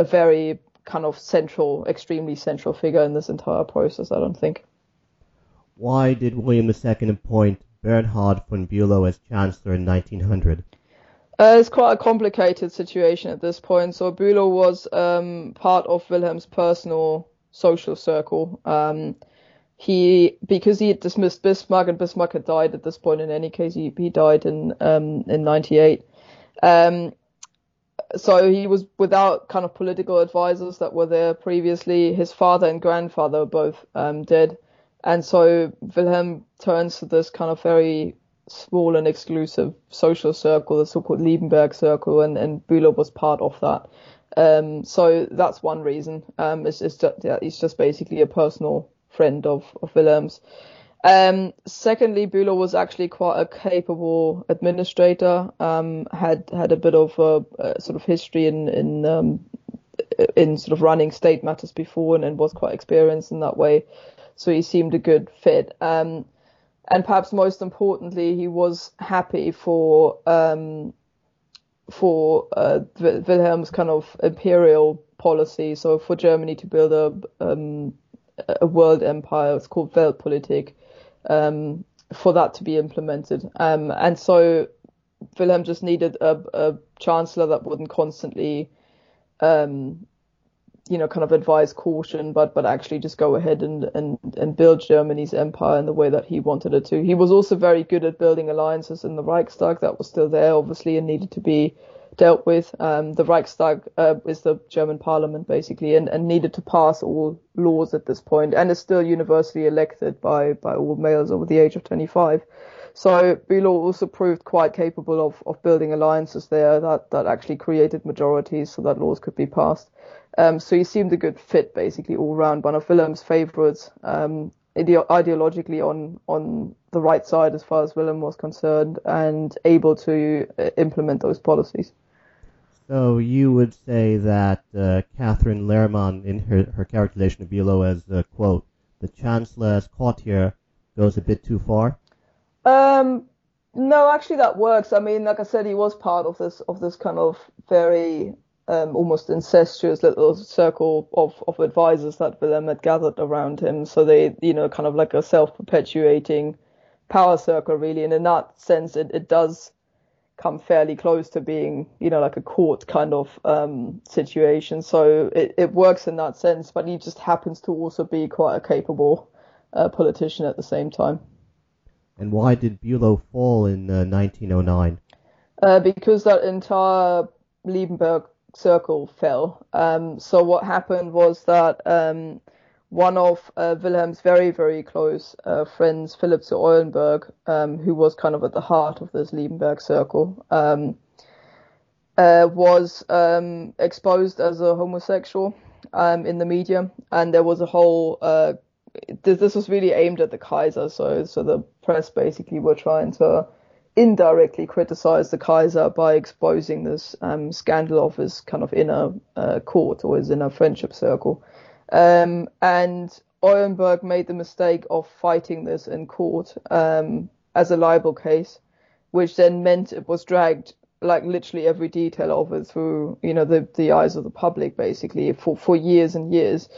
a very kind of central, extremely central figure in this entire process. I don't think. Why did William II appoint Bernhard von Bülow as chancellor in 1900? Uh, it's quite a complicated situation at this point. So Bülow was um, part of Wilhelm's personal social circle. Um, he because he had dismissed Bismarck and Bismarck had died at this point. In any case, he, he died in um, in '98. So he was without kind of political advisors that were there previously. His father and grandfather both um, dead, and so Wilhelm turns to this kind of very small and exclusive social circle, the so-called Liebenberg circle, and, and Bülow was part of that. Um, so that's one reason. Um, it's, it's just, yeah, he's just basically a personal friend of, of Wilhelm's. Um, secondly, Bülow was actually quite a capable administrator. Um, had had a bit of a, a sort of history in in um, in sort of running state matters before, and, and, was quite experienced in that way. So he seemed a good fit. Um, and perhaps most importantly, he was happy for um, for uh, Wilhelm's kind of imperial policy. So for Germany to build a um, a world empire, it's called Weltpolitik um, for that to be implemented. Um, and so Wilhelm just needed a, a chancellor that wouldn't constantly, um, you know, kind of advise caution, but but actually just go ahead and, and and build Germany's empire in the way that he wanted it to. He was also very good at building alliances in the Reichstag that was still there, obviously, and needed to be dealt with. Um, the Reichstag uh, is the German parliament basically, and, and needed to pass all laws at this point, and is still universally elected by by all males over the age of 25. So Bülow also proved quite capable of, of building alliances there that, that actually created majorities so that laws could be passed. Um, so he seemed a good fit basically all round, one of Wilhelm's favourites. Um, ide- ideologically on on the right side as far as Wilhelm was concerned, and able to uh, implement those policies. So you would say that uh, Katharine Lerman, in her, her characterization of Bülow as, quote, the Chancellor as courtier goes a bit too far? Um, no, actually that works. I mean, like I said, he was part of this of this kind of very um, almost incestuous little circle of, of advisors that Wilhelm had gathered around him. So they, you know, kind of like a self-perpetuating power circle, really. And in that sense, it, it does come fairly close to being, you know, like a court kind of um, situation. So it, it works in that sense, but he just happens to also be quite a capable uh, politician at the same time. And why did Bülow fall in uh, 1909? Uh, because that entire Liebenberg circle fell. Um, so what happened was that um, one of uh, Wilhelm's very, very close uh, friends, Philipp zu Eulenburg, um, who was kind of at the heart of this Liebenberg circle, um, uh, was um, exposed as a homosexual um, in the media, and there was a whole. Uh, this, this was really aimed at the Kaiser, so so the press basically were trying to indirectly criticize the Kaiser by exposing this um, scandal of his kind of inner uh, court or his inner friendship circle. Um, and Eulenburg made the mistake of fighting this in court um, as a libel case, which then meant it was dragged like literally every detail of it through you know the the eyes of the public basically for for years and years.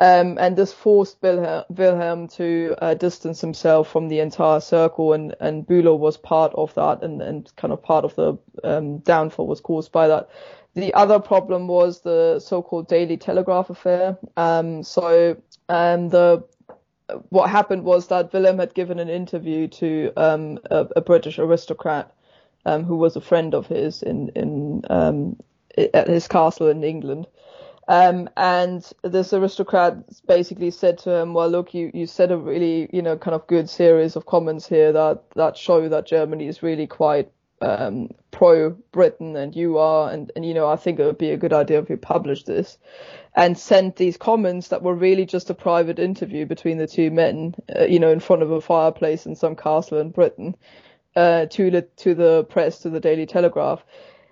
Um, and this forced Wilhelm, Wilhelm to uh, distance himself from the entire circle, and, and Bülow was part of that, and, and kind of part of the um, downfall was caused by that. The other problem was the so-called Daily Telegraph affair. Um, so um, the what happened was that Wilhelm had given an interview to um, a, a, British aristocrat um, who was a friend of his in in um, at his castle in England. Um, and this aristocrat basically said to him, well, look, you, you said a really, you know, kind of good series of comments here that, that show that Germany is really quite um, pro Britain and you are, and, and, you know, I think it would be a good idea if you published this and sent these comments that were really just a private interview between the two men, uh, you know, in front of a fireplace in some castle in Britain, uh, to the, to the press, to the Daily Telegraph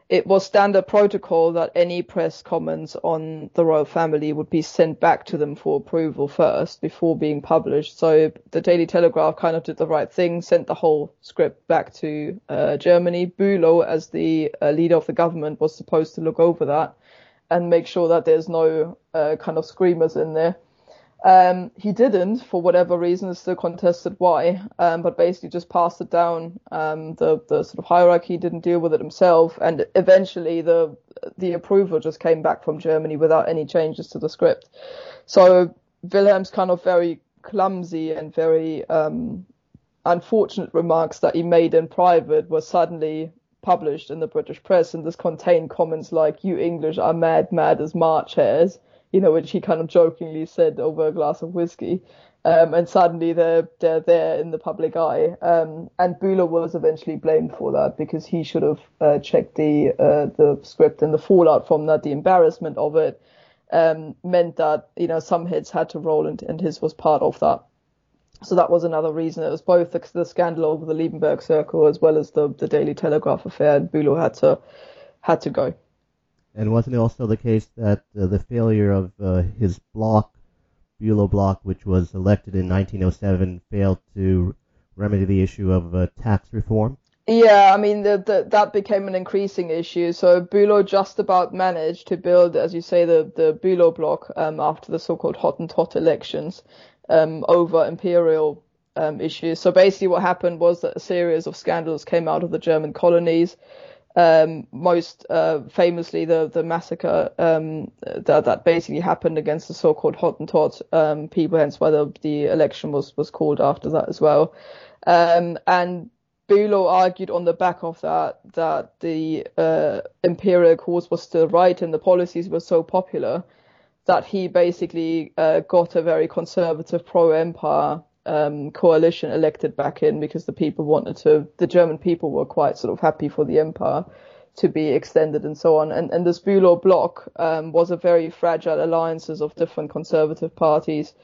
it was standard protocol that any press comments on the royal family would be sent back to them for approval first before being published. So the Daily Telegraph kind of did the right thing, sent the whole script back to uh, Germany. Bülow, as the uh, leader of the government, was supposed to look over that and make sure that there's no uh, kind of screamers in there. Um, he didn't, for whatever reason, it's still contested why, um, but basically just passed it down. Um, the the sort of hierarchy didn't deal with it himself, and eventually the the approval just came back from Germany without any changes to the script. So Wilhelm's kind of very clumsy and very um, unfortunate remarks that he made in private were suddenly published in the British press, and this contained comments like "You English are mad, mad as March hares." You know, which he kind of jokingly said over a glass of whiskey. Um, and suddenly they're, they're there in the public eye. Um, and Bülow was eventually blamed for that because he should have uh, checked the uh, the script and the fallout from that, the embarrassment of it, um, meant that you know some heads had to roll, and, and his was part of that. So that was another reason. It was both the, the scandal over the Liebenberg circle as well as the the Daily Telegraph affair, and Bülow had to had to go. And wasn't it also the case that uh, the failure of uh, his bloc, Bülow bloc, which was elected in 1907, failed to remedy the issue of uh, tax reform? Yeah, I mean the, the, that became an increasing issue. So Bülow just about managed to build, as you say, the the Bülow bloc um, after the so-called Hottentot elections um, over imperial um, issues. So basically, what happened was that a series of scandals came out of the German colonies um, most uh, famously the the massacre um, that that basically happened against the so-called Hottentot um, people, hence why the, the election was was called after that as well. Um, and Bülow argued on the back of that that the uh, imperial cause was still right and the policies were so popular that he basically uh, got a very conservative pro-empire um, coalition elected back in because the people wanted to, the German people were quite sort of happy for the empire to be extended and so on. And, and this Bülow bloc um, was a very fragile alliances of different conservative parties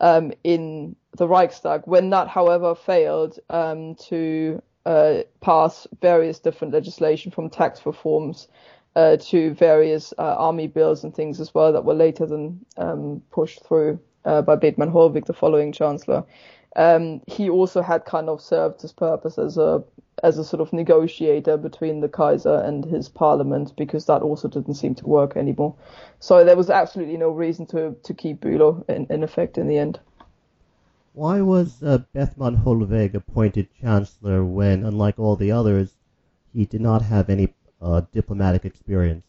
um, in the Reichstag. When that, however, failed um, to uh, pass various different legislation from tax reforms uh, to various uh, army bills and things as well that were later then um, pushed through uh, by Bethmann Hollweg, the following chancellor. Um, he also had kind of served his purpose as a as a sort of negotiator between the Kaiser and his parliament because that also didn't seem to work anymore. So there was absolutely no reason to to keep Bülow in, in effect in the end. Why was uh, Bethmann Hollweg appointed chancellor when, unlike all the others, he did not have any uh, diplomatic experience?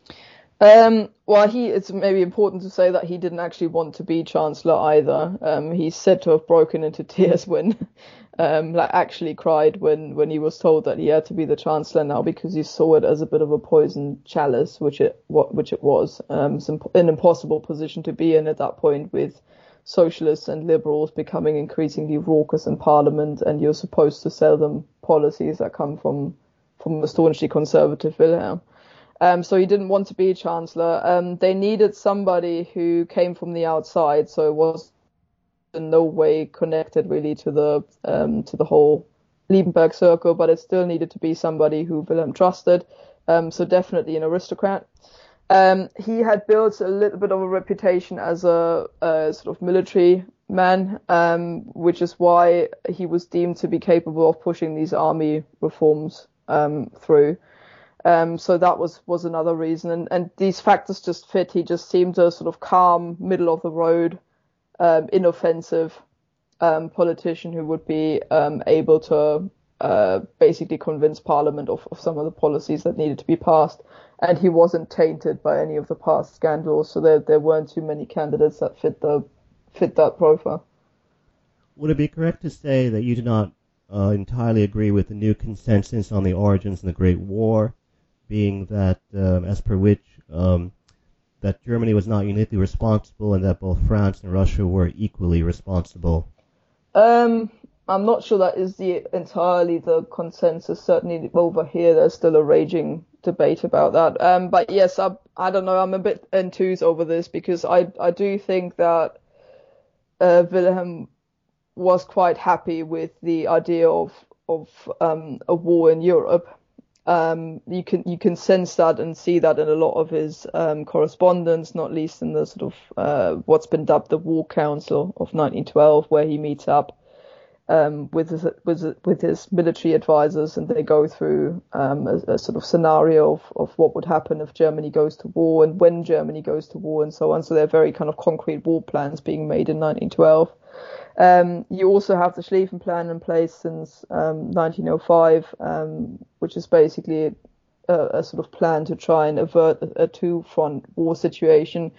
Um, well, he it's maybe important to say that he didn't actually want to be chancellor either. Um, he's said to have broken into tears [LAUGHS] when, um, like actually cried when when he was told that he had to be the chancellor now because he saw it as a bit of a poison chalice, which it what which it was. Um, an impossible position to be in at that point with socialists and liberals becoming increasingly raucous in parliament, and you're supposed to sell them policies that come from from a staunchly conservative Wilhelm. Um, so he didn't want to be chancellor. Um, they needed somebody who came from the outside, so it was in no way connected really to the um, to the whole Liebenberg circle, but it still needed to be somebody who Wilhelm trusted. Um, so definitely an aristocrat. Um, he had built a little bit of a reputation as a, a sort of military man, um, which is why he was deemed to be capable of pushing these army reforms through. Um, so that was was another reason, and, and these factors just fit. He just seemed a sort of calm, middle of the road, um, inoffensive um, politician who would be able to uh, basically convince Parliament of, of some of the policies that needed to be passed and he wasn't tainted by any of the past scandals, so there there weren't too many candidates that fit the fit that profile. Would it be correct to say that you do not uh, entirely agree with the new consensus on the origins of the Great War, being that, um, as per which um, that Germany was not uniquely responsible and that both France and Russia were equally responsible? Um, I'm not sure that is the entirely the consensus. Certainly over here, there's still a raging debate about that. Um, but yes, I, I don't know. I'm a bit enthused over this because I, I do think that uh, Wilhelm was quite happy with the idea of of um, a war in Europe. Um, you can you can sense that and see that in a lot of his um, correspondence, not least in the sort of uh, what's been dubbed the War Council of 1912, where he meets up um, with his, with with his military advisors, and they go through um, a, a, sort of scenario of, of what would happen if Germany goes to war and when Germany goes to war and so on. So they're very kind of concrete war plans being made in 1912. Um, you also have the Schlieffen Plan in place since 1905, um, um, which is basically a, a, sort of plan to try and avert a, a two-front war situation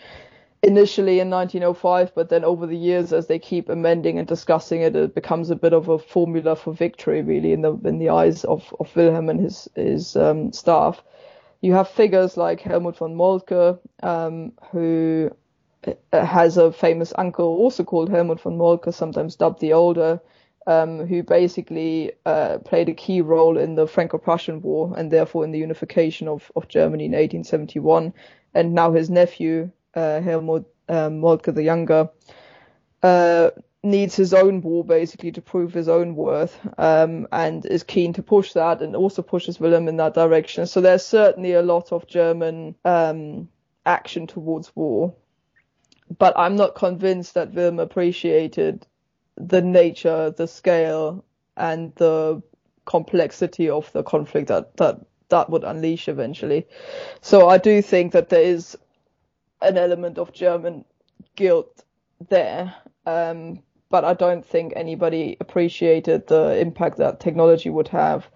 initially in 1905, but then over the years, as they keep amending and discussing it, it becomes a bit of a formula for victory, really, in the in the eyes of, of Wilhelm and his his um, staff. You have figures like Helmuth von Moltke, um, who uh, has a famous uncle, also called Helmuth von Moltke, sometimes dubbed the Older, um, who basically uh, played a key role in the Franco-Prussian War and therefore in the unification of, of Germany in 1871. And now his nephew, uh, Helmuth um, Moltke the Younger, uh, needs his own war basically to prove his own worth um, and is keen to push that and also pushes Wilhelm in that direction. So there's certainly a lot of German um, action towards war. But I'm not convinced that Wilhelm appreciated the nature, the scale, and the complexity of the conflict that, that that would unleash eventually. So I do think that there is an element of German guilt there. Um, but I don't think anybody appreciated the impact that technology would have,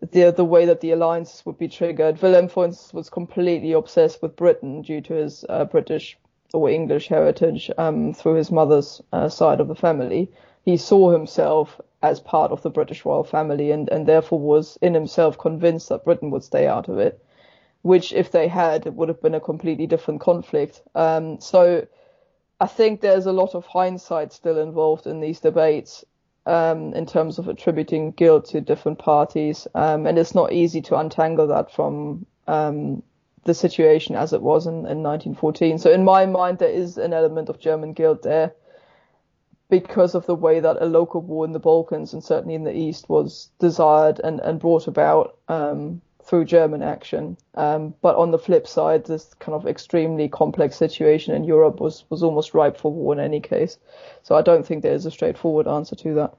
the the way that the alliances would be triggered. Wilhelm, for instance, was completely obsessed with Britain due to his uh, British or English heritage um, through his mother's uh, side of the family. He saw himself as part of the British royal family and, and therefore was in himself convinced that Britain would stay out of it which if they had, it would have been a completely different conflict. Um, so I think there's a lot of hindsight still involved in these debates um, in terms of attributing guilt to different parties, um, and it's not easy to untangle that from um, the situation as it was in, in 1914. So in my mind, there is an element of German guilt there, because of the way that a local war in the Balkans and certainly in the East was desired and, and brought about um, through German action. Um, but on the flip side, this kind of extremely complex situation in Europe was, was almost ripe for war in any case. So I don't think there is a straightforward answer to that.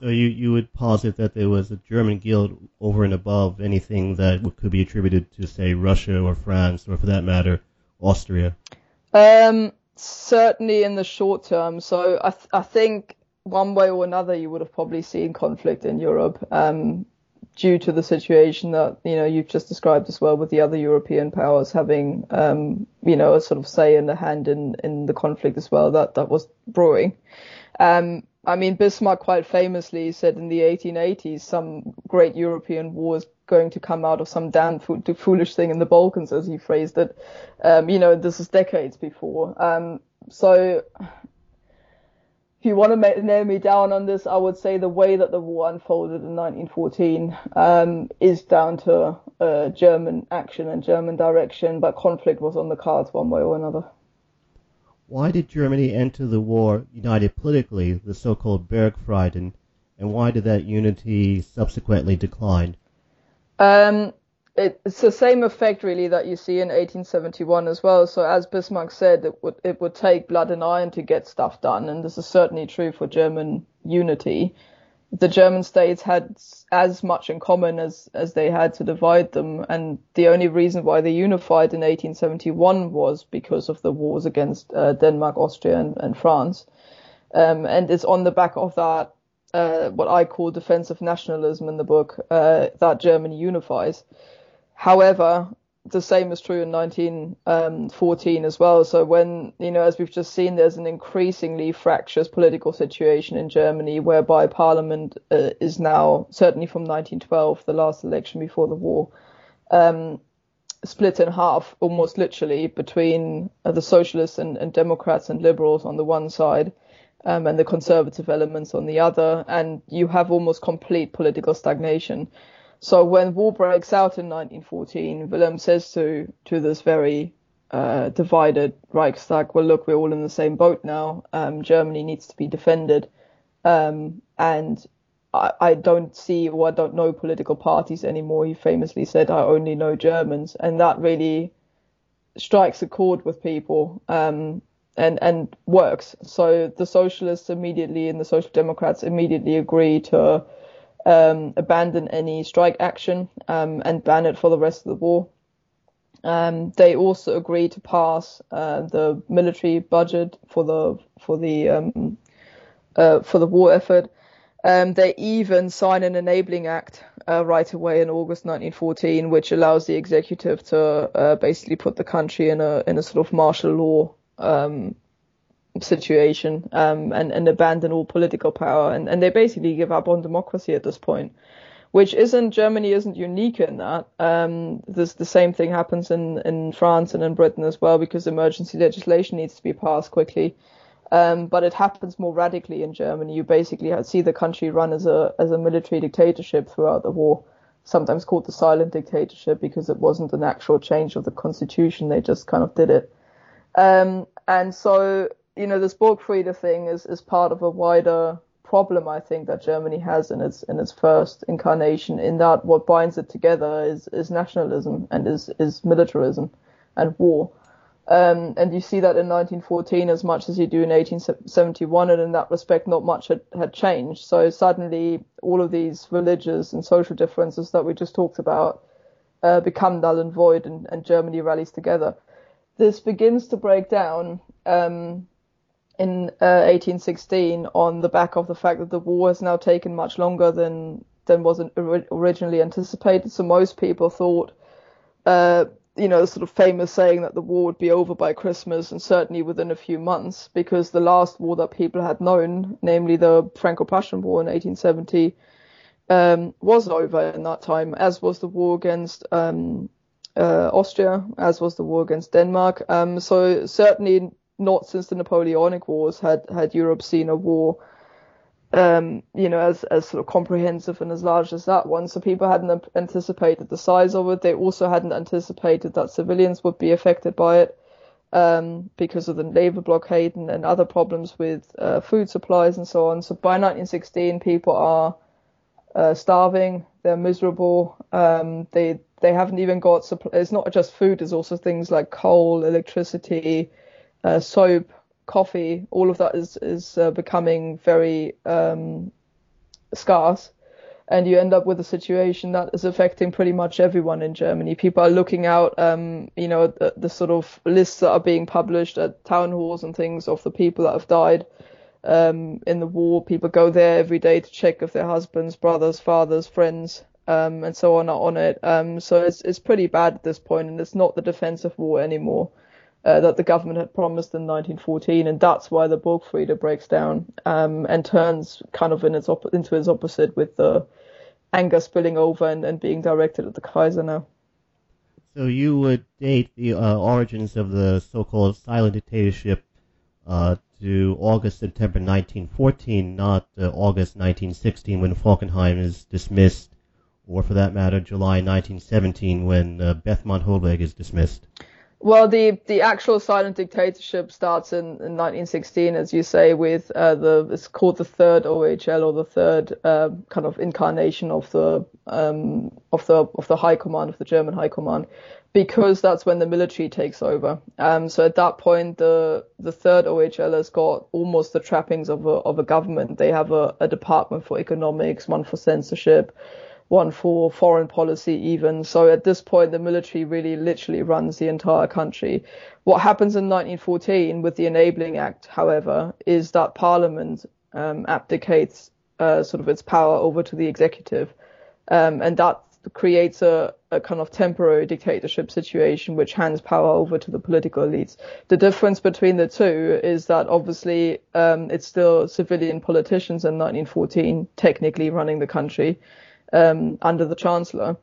So you, you would posit that there was a German guilt over and above anything that could be attributed to, say, Russia or France, or for that matter, Austria? Um, certainly in the short term. So I, th- I think one way or another you would have probably seen conflict in Europe. Um, due to the situation that you know you've just described as well, with the other European powers having um, you know a sort of say in the hand in in the conflict as well that that was brewing. Um, I mean, Bismarck quite famously said in the 1880s some great European war is going to come out of some damn foolish thing in the Balkans, as he phrased it. Um, you know, this is decades before. Um, so if you want to nail me down on this, I would say the way that the war unfolded in 1914 um, is down to uh, German action and German direction, but conflict was on the cards one way or another. Why did Germany enter the war united politically, the so-called Burgfrieden, and why did that unity subsequently decline? Um, it, it's the same effect really that you see in 1871 as well. So as Bismarck said, it would it would take blood and iron to get stuff done, and this is certainly true for German unity. The German states had as much in common as as they had to divide them, and the only reason why they unified in 1871 was because of the wars against uh, Denmark, Austria, and, and France. Um, and it's on the back of that uh, what I call defensive nationalism in the book uh, that Germany unifies. However, the same is true in 1914 um, as well. So when, you know, as we've just seen, there's an increasingly fractious political situation in Germany whereby parliament uh, is now, certainly from 1912, the last election before the war, um, split in half, almost literally, between uh, the socialists and, and, Democrats and liberals on the one side, um, and the conservative elements on the other. And you have almost complete political stagnation. So when war breaks out in 1914, Wilhelm says to to this very uh, divided Reichstag, well, look, we're all in the same boat now. Um, Germany needs to be defended, um, and I, I, don't see or I don't know political parties anymore. He famously said, "I only know Germans," and that really strikes a chord with people. Um, and, and works. So the socialists immediately and the social democrats immediately agree to um, abandon any strike action um, and ban it for the rest of the war. Um, they also agreed to pass uh, the military budget for the for the um, uh, for the war effort. Um, they even sign an enabling act uh, right away in August 1914, which allows the executive to uh, basically put the country in a in a sort of martial law um, situation um, and, and abandon all political power. And, and they basically give up on democracy at this point, which isn't, Germany isn't unique in that. Um, this, the same thing happens in, in France and in Britain as well because emergency legislation needs to be passed quickly. Um, but it happens more radically in Germany. You basically see the country run as a as a military dictatorship throughout the war, sometimes called the silent dictatorship because it wasn't an actual change of the constitution. They just kind of did it. Um, and so you know, this Burgfriede thing is, is part of a wider problem I think that Germany has in its in its first incarnation. In that, what binds it together is is nationalism and is is militarism and war. Um, and you see that in 1914 as much as you do in 1871, and in that respect, not much had, had changed. So suddenly, all of these religious and social differences that we just talked about uh, become null and void, and, and, Germany rallies together. This begins to break down um, in uh, 1816 on the back of the fact that the war has now taken much longer than than was originally anticipated. So most people thought, uh, you know, the sort of famous saying that the war would be over by Christmas and certainly within a few months, because the last war that people had known, namely the Franco-Prussian War in 1870, um, was over in that time, as was the war against um, uh, Austria, as was the war against Denmark. Um, so certainly not since the Napoleonic Wars had had Europe seen a war, um, you know, as as sort of comprehensive and as large as that one. So people hadn't anticipated the size of it. They also hadn't anticipated that civilians would be affected by it. um, because of the naval blockade and, and other problems with uh, food supplies and so on. So by 1916, people are uh, starving, they're miserable, um, they they haven't even got. Suppl- it's not just food; it's also things like coal, electricity, uh, soap, coffee. All of that is is uh, becoming very um, scarce and you end up with a situation that is affecting pretty much everyone in Germany. People are looking out, um, you know, the, the, sort of lists that are being published at town halls and things of the people that have died um, in the war. People go there every day to check if their husbands, brothers, fathers, friends, um, and so on are on it. Um, so it's it's pretty bad at this point, and it's not the defensive war anymore. Uh, that the government had promised in 1914, and that's why the Burgfriede breaks down um, and turns kind of in its op- into its opposite with the anger spilling over and, and being directed at the Kaiser now. So you would date the uh, origins of the so-called silent dictatorship uh, to August September 1914, not uh, August 1916 when Falkenhayn is dismissed, or for that matter, July 1917 when uh, Bethmann Hollweg is dismissed. Well, the the actual silent dictatorship starts in, in 1916, as you say, with uh, the it's called the third OHL or the third uh, kind of incarnation of the um, of the of the High Command of the German High Command, because that's when the military takes over. Um, so at that point, the the third OHL has got almost the trappings of a of a government. They have a, a department for economics, one for censorship one for foreign policy even. So at this point, the military really literally runs the entire country. What happens in 1914 with the Enabling Act, however, is that Parliament um, abdicates uh, sort of its power over to the executive, um, and that creates a, a, kind of temporary dictatorship situation which hands power over to the political elites. The difference between the two is that obviously um, it's still civilian politicians in 1914 technically running the country um, under the Chancellor,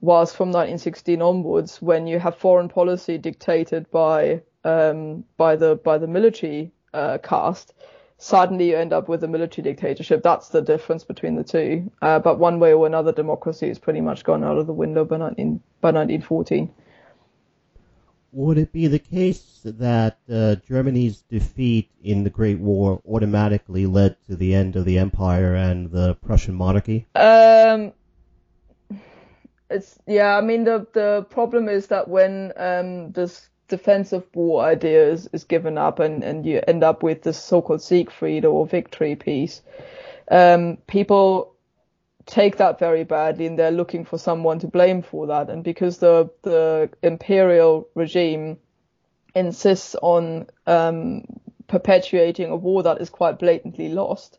whilst from 1916 onwards, when you have foreign policy dictated by um, by the by the military uh, caste, suddenly you end up with a military dictatorship. That's the difference between the two. Uh, but one way or another, democracy is pretty much gone out of the window by 19 by 1914. Would it be the case that uh, Germany's defeat in the Great War automatically led to the end of the empire and the Prussian monarchy? Um, it's yeah. I mean, the the problem is that when um, this defensive war idea is, is given up and, and you end up with this so-called Siegfriede or victory peace, um, people take that very badly and they're looking for someone to blame for that. And because the the imperial regime insists on um, perpetuating a war that is quite blatantly lost,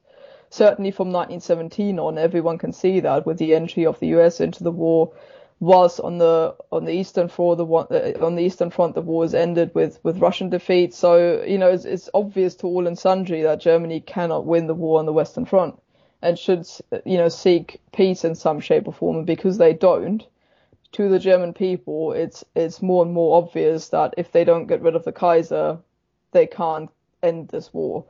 certainly from 1917 on, everyone can see that with the entry of the US into the war. Whilst on the on the eastern front, the one, uh, on the eastern front, the war has ended with with Russian defeat. So you know it's, it's obvious to all and sundry that Germany cannot win the war on the western front and should you know seek peace in some shape or form. And because they don't, to the German people, it's it's more and more obvious that if they don't get rid of the Kaiser, they can't end this war.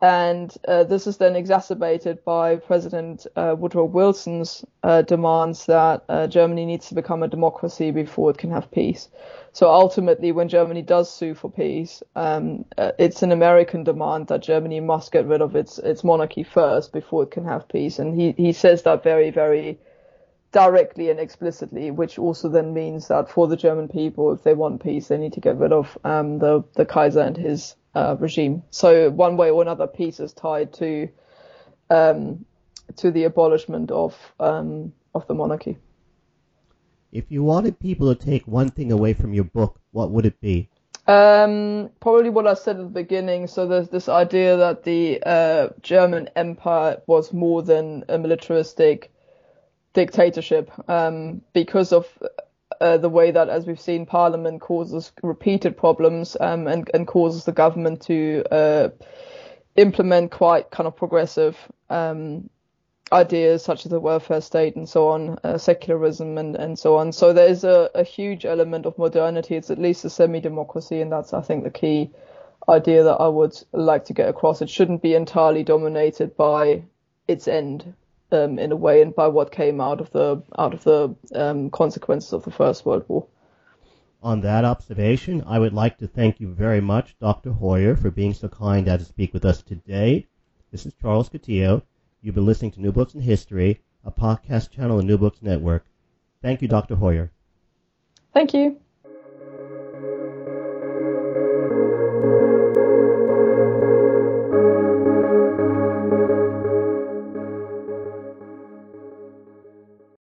And uh, this is then exacerbated by President uh, Woodrow Wilson's uh, demands that uh, Germany needs to become a democracy before it can have peace. So ultimately, when Germany does sue for peace, um, uh, it's an American demand that Germany must get rid of its its monarchy first before it can have peace. And he he says that very very directly and explicitly, which also then means that for the German people, if they want peace, they need to get rid of um, the the Kaiser and his uh, regime. So one way or another, peace is tied to um, to the abolishment of um, of the monarchy. If you wanted people to take one thing away from your book, what would it be? Um, probably what I said at the beginning. So there's this idea that the uh, German Empire was more than a militaristic dictatorship um, because of uh, the way that, as we've seen, Parliament causes repeated problems um, and, and causes the government to uh, implement quite kind of progressive um, ideas such as the welfare state and so on, uh, secularism and, and so on. So there is a, a huge element of modernity. It's at least a semi-democracy, and that's I think the key idea that I would like to get across. It shouldn't be entirely dominated by its end um, in a way and by what came out of the out of the um, consequences of the First World War. On that observation, I would like to thank you very much, Dr. Hoyer, for being so kind as to speak with us today. This is Charles Coutinho. You've been listening to New Books in History, a podcast channel on New Books Network. Thank you, Dr. Hoyer. Thank you.